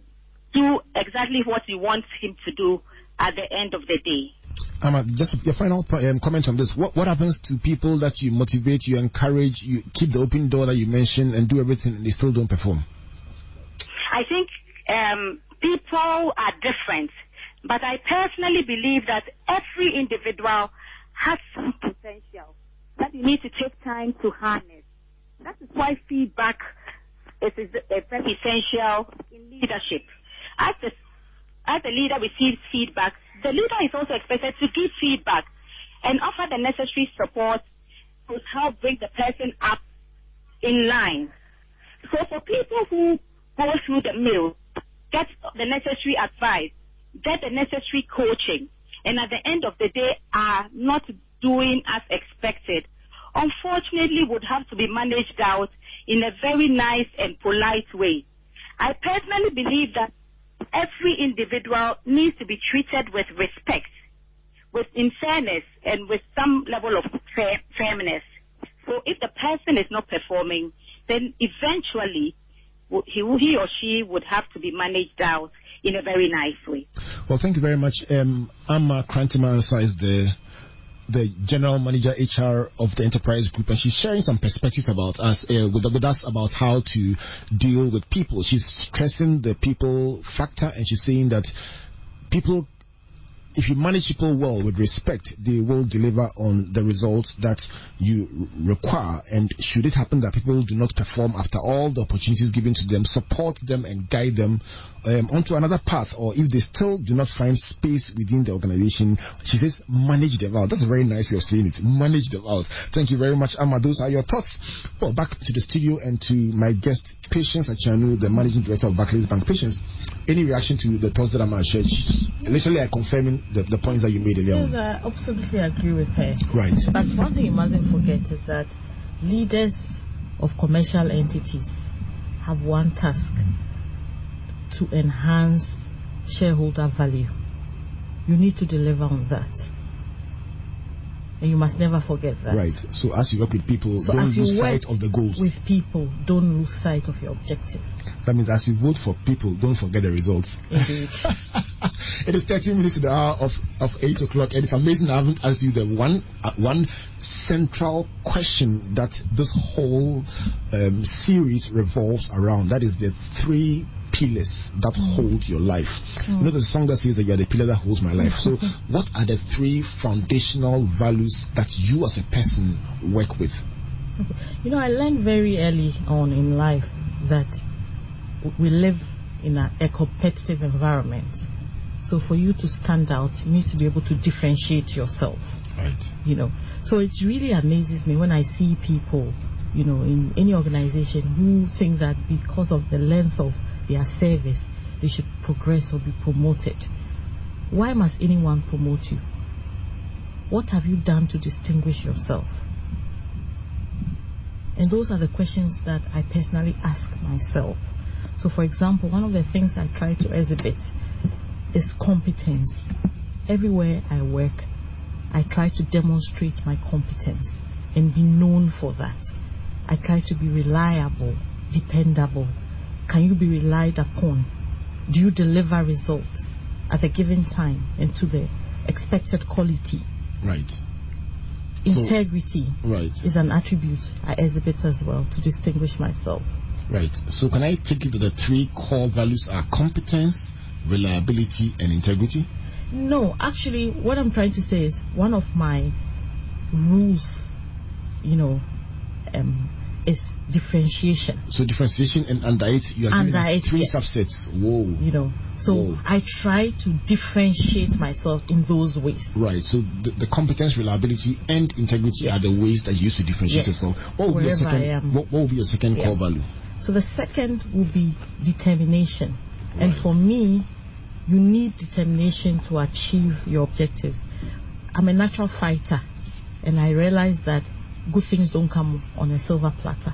do exactly what you want him to do at the end of the day. Amma, just your final um, comment on this. What what happens to people that you motivate, you encourage, you keep the open door that you mentioned, and do everything, and they still don't perform? I think um, people are different, but I personally believe that every individual has some potential that you need to take time to harness. That is why feedback is, is very essential in leadership. As the as the leader receives feedback, the leader is also expected to give feedback and offer the necessary support to help bring the person up in line. So for people who go through the mill, get the necessary advice, get the necessary coaching, and at the end of the day are not doing as expected, unfortunately would have to be managed out in a very nice and polite way. I personally believe that every individual needs to be treated with respect, with in fairness, and with some level of fair, fairness. So if the person is not performing, then eventually he, he or she would have to be managed out in a very nice way. Well, thank you very much. Um, Amma Krantimansa is the the general manager HR of the enterprise group, and she's sharing some perspectives about us uh, with, with us about how to deal with people. She's stressing the people factor, and she's saying that people if you manage people well with respect, they will deliver on the results that you require. And should it happen that people do not perform after all the opportunities given to them, support them and guide them um, onto another path. Or if they still do not find space within the organization, she says, manage them out. That's very nice of saying it. Manage them out. Thank you very much, Amma. Those are your thoughts. Well, back to the studio and to my guest, Patience Akyianu, the managing director of Barclays Bank. Patience, any reaction to the thoughts that Amma shared? Literally, I confirming the, the points that you made earlier. Yes, I absolutely agree with her. Right. But one thing you mustn't forget is that leaders of commercial entities have one task to enhance shareholder value. You need to deliver on that. And you must never forget that. Right. So as you work with people, So don't lose sight of the goals. with people, don't lose sight of your objective. That means as you vote for people, don't forget the results. Indeed. it is 13 minutes to the hour of, of 8 o'clock, and it's amazing I haven't asked you the one uh, one central question that this whole um, series revolves around. That is the three pillars that hold your life. You know, the song that says that you're the pillar that holds my life. So, what are the three foundational values that you as a person work with? You know, I learned very early on in life that we live in a, a competitive environment. So for you to stand out, you need to be able to differentiate yourself. Right. You know, so it really amazes me when I see people, you know, in any organization who think that because of the length of their service, they should progress or be promoted. Why must anyone promote you? What have you done to distinguish yourself? And those are the questions that I personally ask myself. So, for example, one of the things I try to exhibit is competence. Everywhere I work, I try to demonstrate my competence and be known for that. I try to be reliable, dependable. Can you be relied upon? Do you deliver results at a given time and to the expected quality? Right. So- Integrity Right. is an attribute I exhibit as well to distinguish myself. Right. So can I take it that the three core values are competence, reliability, and integrity? No, actually, what I'm trying to say is one of my rules, you know, um, is differentiation. So differentiation and under it, you are Under giving it, three subsets. Whoa. You know, so Whoa. I try to differentiate myself in those ways. Right. So the, the competence, reliability, and integrity Yes. are the ways that you use to differentiate Yes. yourself. What would second? What, what would be your second Yeah. core value? So the second will be determination. And for me, you need determination to achieve your objectives. I'm a natural fighter, and I realize that good things don't come on a silver platter.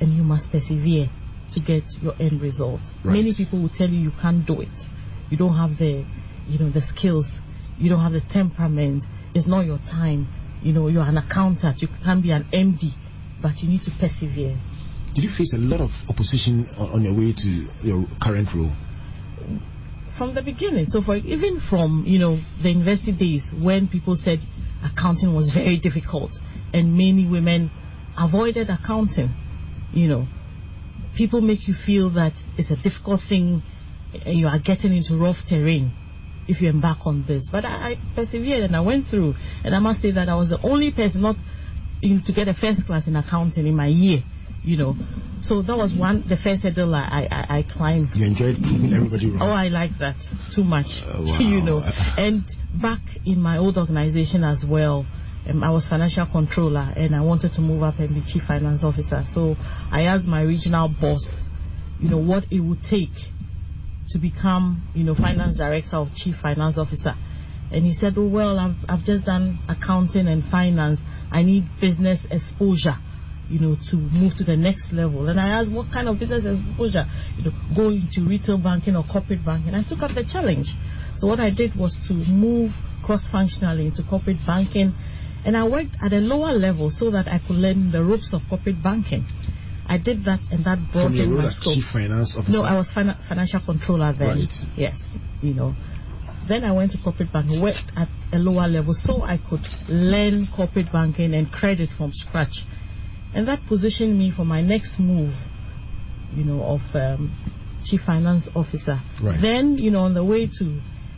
And you must persevere to get your end result. Right. Many people will tell you you can't do it. You don't have the, you know, the skills. You don't have the temperament. It's not your time. You know, you're an accountant. You can't be an MD, but you need to persevere. Did you face a lot of opposition on, on your way to your current role? From the beginning. So for even from you know the university days when people said accounting was very difficult and many women avoided accounting, you know, people make you feel that it's a difficult thing eh, you are getting into rough terrain if you embark on this. But I, I persevered and I went through and I must say that I was the only person not you know, to get a first class in accounting in my year, you know. So that was one the first hurdle I, I, I climbed. You enjoyed proving everybody wrong. Oh, I like that too much. Uh, wow. you know. And back in my old organization as well, um, I was financial controller and I wanted to move up and be chief finance officer. So I asked my regional boss, you know, what it would take to become, you know, finance director or chief finance officer. And he said, oh, well, I've, I've just done accounting and finance. I need business exposure, you know, to move to the next level. And I asked, what kind of business exposure? You know, go into retail banking or corporate banking. I took up the challenge. So what I did was to move cross-functionally into corporate banking. And I worked at a lower level so that I could learn the ropes of corporate banking. I did that and that From broadened your role my as scope. chief finance officer. No, I was fin- financial controller then. Right. Yes, you know. Then I went to corporate banking, worked at a lower level so I could learn corporate banking and credit from scratch. And that positioned me for my next move, you know, of um, chief finance officer. Right. Then, you know, on the way to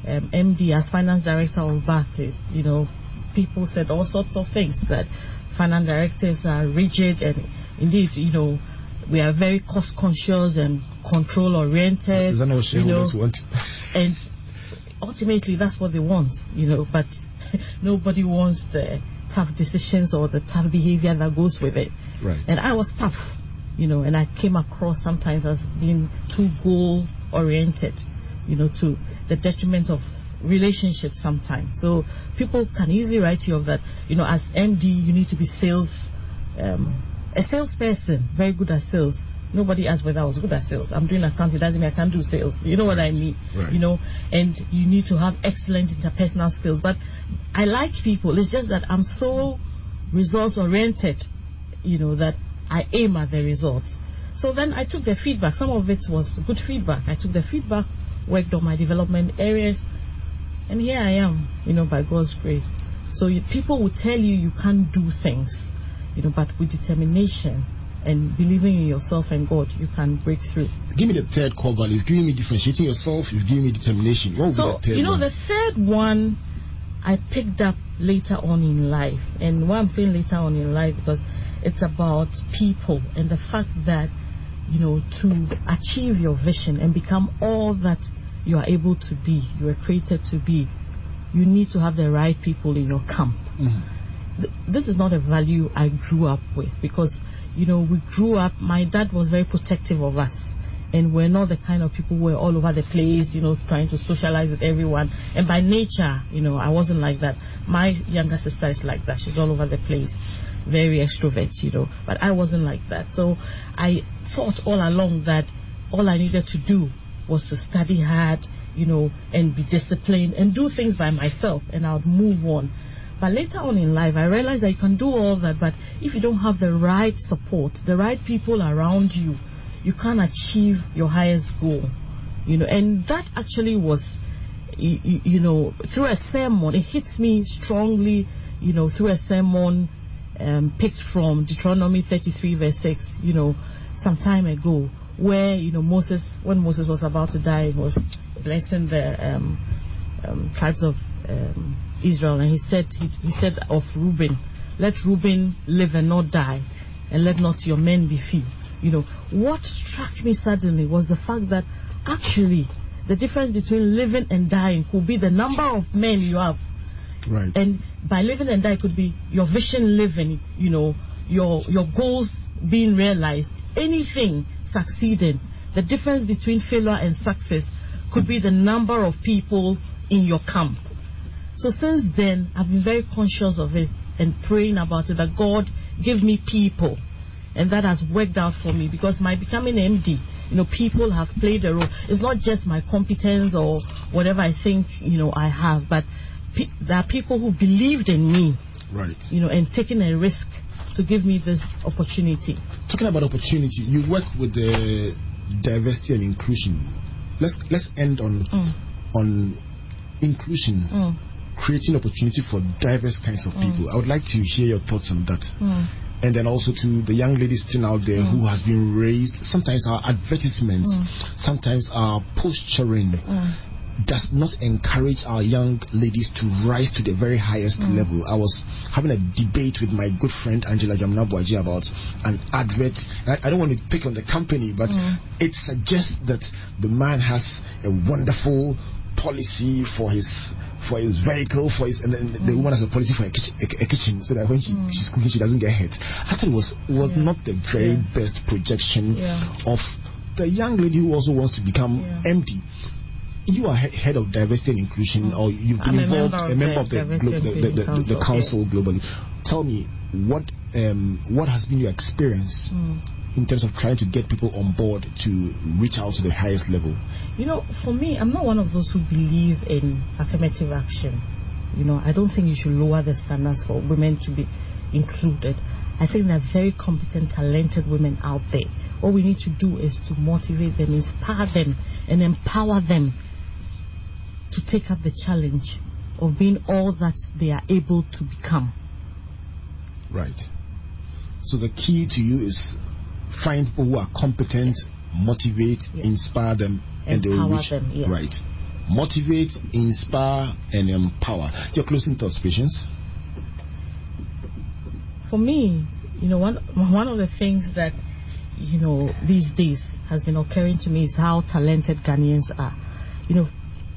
um, MD as finance director of Barclays, you know, people said all sorts of things that finance directors are rigid and indeed, you know, we are very cost conscious and control oriented. Is that not what you know, want? and ultimately that's what they want, you know, but nobody wants the tough decisions or the tough behavior that goes with it. Right. And I was tough, you know, and I came across sometimes as being too goal oriented, you know, to the detriment of relationships sometimes. So people can easily write you of that, you know, as MD, you need to be sales, um, a salesperson, very good at sales. Nobody asked whether I was good at sales. I'm doing accounting, doesn't mean I can't do sales. You know what I mean? Right. You know, and you need to have excellent interpersonal skills. But I like people. It's just that I'm so results oriented, you know, that I aim at the results. So then I took the feedback. Some of it was good feedback. I took the feedback, worked on my development areas, and here I am, you know, by God's grace. So you, people will tell you you can't do things, you know, but with determination and believing in yourself and God, you can break through. Give me the third core value. You've given me differentiating yourself. You've given me determination. What So, you know, one? the third one I picked up later on in life. And why I'm saying later on in life, because it's about people and the fact that, you know, to achieve your vision and become all that you are able to be, you were created to be, you need to have the right people in your camp. Mm-hmm. Th- This is not a value I grew up with because, you know, we grew up, my dad was very protective of us. And we're not the kind of people who were all over the place, you know, trying to socialize with everyone. And by nature, you know, I wasn't like that. My younger sister is like that. She's all over the place. Very extrovert, you know. But I wasn't like that. So I thought all along that all I needed to do was to study hard, you know, and be disciplined and do things by myself and I would move on. But later on in life, I realized that you can do all that, but if you don't have the right support, the right people around you, you can't achieve your highest goal. You know, and that actually was, you, you know, through a sermon, it hits me strongly, you know, through a sermon um, picked from Deuteronomy 33 verse 6, you know, some time ago, where you know Moses, when Moses was about to die, was blessing the um, um, tribes of um, Israel, and he said he, he said of Reuben, "Let Reuben live and not die, and let not your men be few." You know what struck me suddenly was the fact that actually the difference between living and dying could be the number of men you have. Right. And by living and dying could be your vision living, you know, your your goals being realized, anything succeeding. The difference between failure and success could be the number of people in your camp. So since then, I've been very conscious of it and praying about it that God give me people. And that has worked out for me because my becoming MD, you know, people have played a role. It's not just my competence or whatever I think, you know, I have, but pe- there are people who believed in me, Right. you know, and taking a risk to give me this opportunity. Talking about opportunity, you work with the diversity and inclusion. Let's let's end on Mm. on inclusion, Mm. Creating opportunity for diverse kinds of mm. people. I would like to hear your thoughts on that. Mm. And then also to the young ladies still out there mm. who has been raised. Sometimes our advertisements, mm. sometimes our posturing Mm. does not encourage our young ladies to rise to the very highest level. I was having a debate with my good friend Angela Jamna Boaji about an advert. I, I don't want to pick on the company, but it suggests that the man has a wonderful policy for his for his vehicle, for his, and then the woman has a policy for a kitchen, a, a kitchen so that when she, she's cooking, she doesn't get hurt. I thought it was was Yeah. not the very Yeah. best projection Yeah. of the young lady who also wants to become. MD you are head of diversity and inclusion, or you've been I'm a involved, member of a member the of the, Diversity glo- and the, the, Inclusion the, the Council, council globally. Tell me what um, what has been your experience Mm. In terms of trying to get people on board to reach out to the highest level. You know, for me, I'm not one of those who believe in affirmative action. You know, I don't think you should lower the standards for women to be included. I think there are very competent, talented women out there. What we need to do is to motivate them, inspire them, and empower them to take up the challenge of being all that they are able to become. Right. So the key to you is find people who are competent, motivate, Yes. inspire them, and they will reach. them, yes. Right. Motivate, inspire, and empower. Your closing thoughts, patience. for me, you know, one one of the things that you know these days has been occurring to me is how talented Ghanaians are. You know,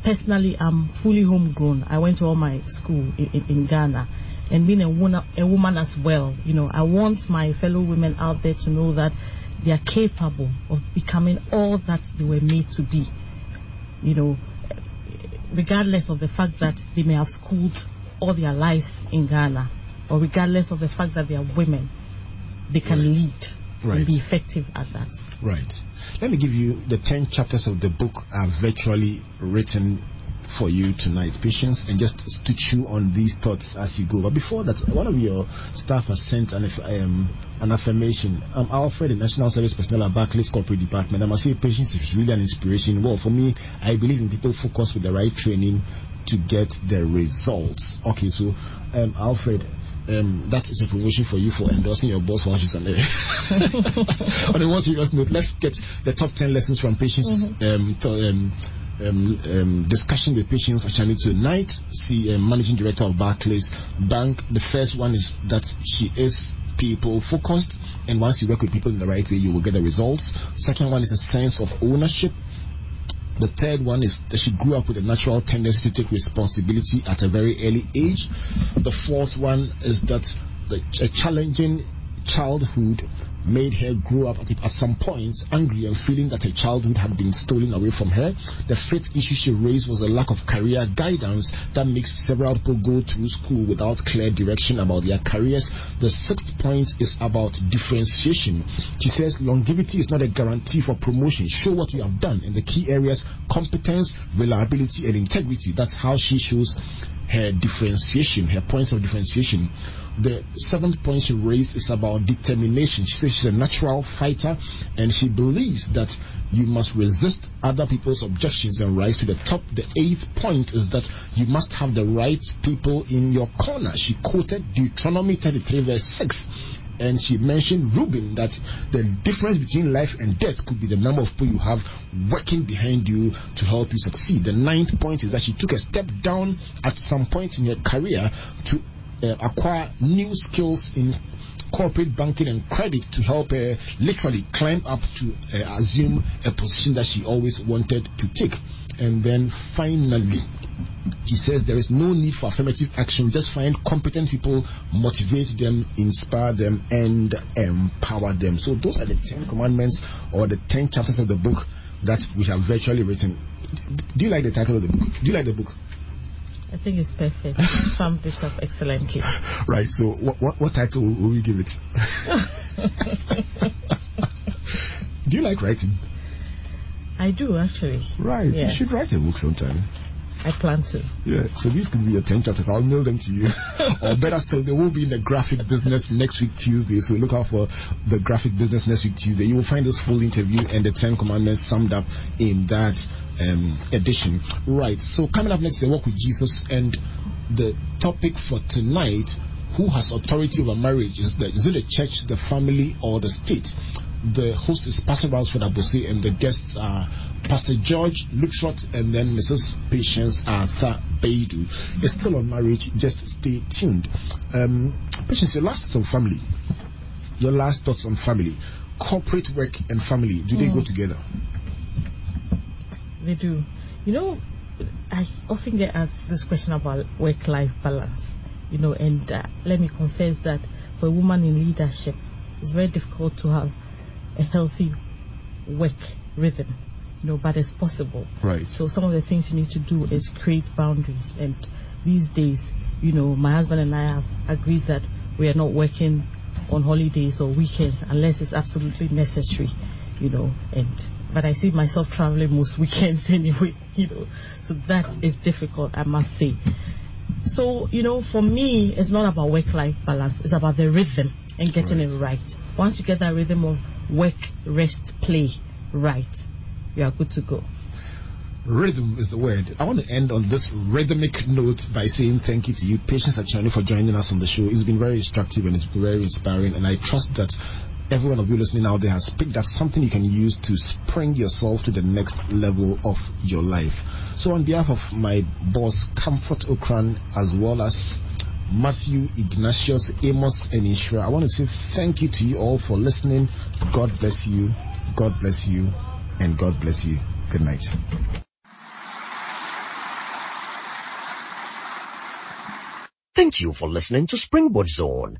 personally, I'm fully homegrown. I went to all my school in, in, in Ghana, and being a woman, a woman as well. You know, I want my fellow women out there to know that they are capable of becoming all that they were made to be. You know, regardless of the fact that they may have schooled all their lives in Ghana, or regardless of the fact that they are women, they can Right. lead Right. and be effective at that. Right. Let me give you the 10 chapters of the book are virtually written for you tonight, patience, and just to chew on these thoughts as you go. But before that, one of your staff has sent an, um, an affirmation. I'm Alfred, the National Service Personnel at Barclays Corporate Department. I must say, patience is really an inspiration. Well, for me, I believe in people focused with the right training to get the results. Okay, so, um, Alfred, um, that is a promotion for you for endorsing your boss while she's on there. on a more serious note, let's get the top 10 lessons from patience um, to, um, um, um, discussion with Patience actually tonight. See, um, managing director of Barclays Bank. The first one is that she is people focused, and once you work with people in the right way, you will get the results. Second one is a sense of ownership. The third one is that she grew up with a natural tendency to take responsibility at a very early age. The fourth one is that the, a challenging childhood made her grow up at, some points angry and feeling that her childhood had been stolen away from her. The fifth issue she raised was a lack of career guidance that makes several people go through school without clear direction about their careers. The sixth point is about differentiation. She says longevity is not a guarantee for promotion. Show what you have done in the key areas competence, reliability, and integrity. That's how she shows her differentiation, her points of differentiation. The seventh point she raised is about determination. She says she's a natural fighter and she believes that you must resist other people's objections and rise to the top. The eighth point is that you must have the right people in your corner. She quoted Deuteronomy 33 verse 6 and she mentioned Reuben that the difference between life and death could be the number of people you have working behind you to help you succeed. The ninth point is that she took a step down at some point in her career to uh, acquire new skills in corporate banking and credit to help her literally climb up to uh, assume a position that she always wanted to take. And then finally, he says there is no need for affirmative action. Just find competent people, motivate them, inspire them, and empower them. So those are the 10 commandments or the 10 chapters of the book that we have virtually written. Do you like the title of the book? Do you like the book? I think it's perfect. Some bits of excellently. Right. So what, what, what title will we give it? do you like writing? I do actually. Right. Yeah. You should write a book sometime. I plan to. Yeah, so these could be your 10 chapters. I'll mail them to you. or better still, they will be in the graphic business next week, Tuesday. So look out for the graphic business next week, Tuesday. You will find this full interview and the 10 commandments summed up in that um, edition. Right, so coming up next is a walk with Jesus. And the topic for tonight who has authority over marriage? Is, the, is it the church, the family, or the state? The host is Pastor Ransford Abose, and the guests are Pastor George Luttrot and then Mrs. Patience Arthur Baidu. It's still on marriage, just stay tuned. Um, Patience, your last thoughts on family. Your last thoughts on family. Corporate work and family, do they go together? They do. You know, I often get asked this question about work-life balance. You know, and uh, let me confess that for a woman in leadership, it's very difficult to have a healthy work rhythm. You know, but it's possible. Right. So some of the things you need to do is create boundaries. And these days, you know, my husband and I have agreed that we are not working on holidays or weekends unless it's absolutely necessary. You know, and but I see myself traveling most weekends anyway. You know, so that is difficult, I must say. So, you know, for me, it's not about work life balance, it's about the rhythm and getting it right. Once you get that rhythm of work, rest, play right, you are good to go. Rhythm is the word. I want to end on this rhythmic note by saying thank you to you, Patience Akyianu, for joining us on the show. It's been very instructive and it's been very inspiring, and I trust that every one of you listening out there has picked up something you can use to spring yourself to the next level of your life. So, on behalf of my boss, Comfort Ocran, as well as Matthew, Ignatius, Amos, and Ishra, I want to say thank you to you all for listening. God bless you, God bless you, and God bless you. Good night. Thank you for listening to Springboard Zone,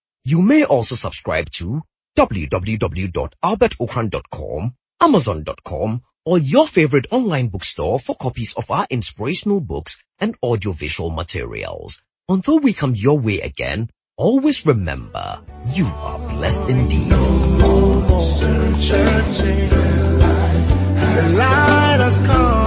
You may also subscribe to www.albertocran.com, amazon.com, or your favorite online bookstore for copies of our inspirational books and audiovisual materials. Until we come your way again, always remember, you are blessed indeed. The light has come.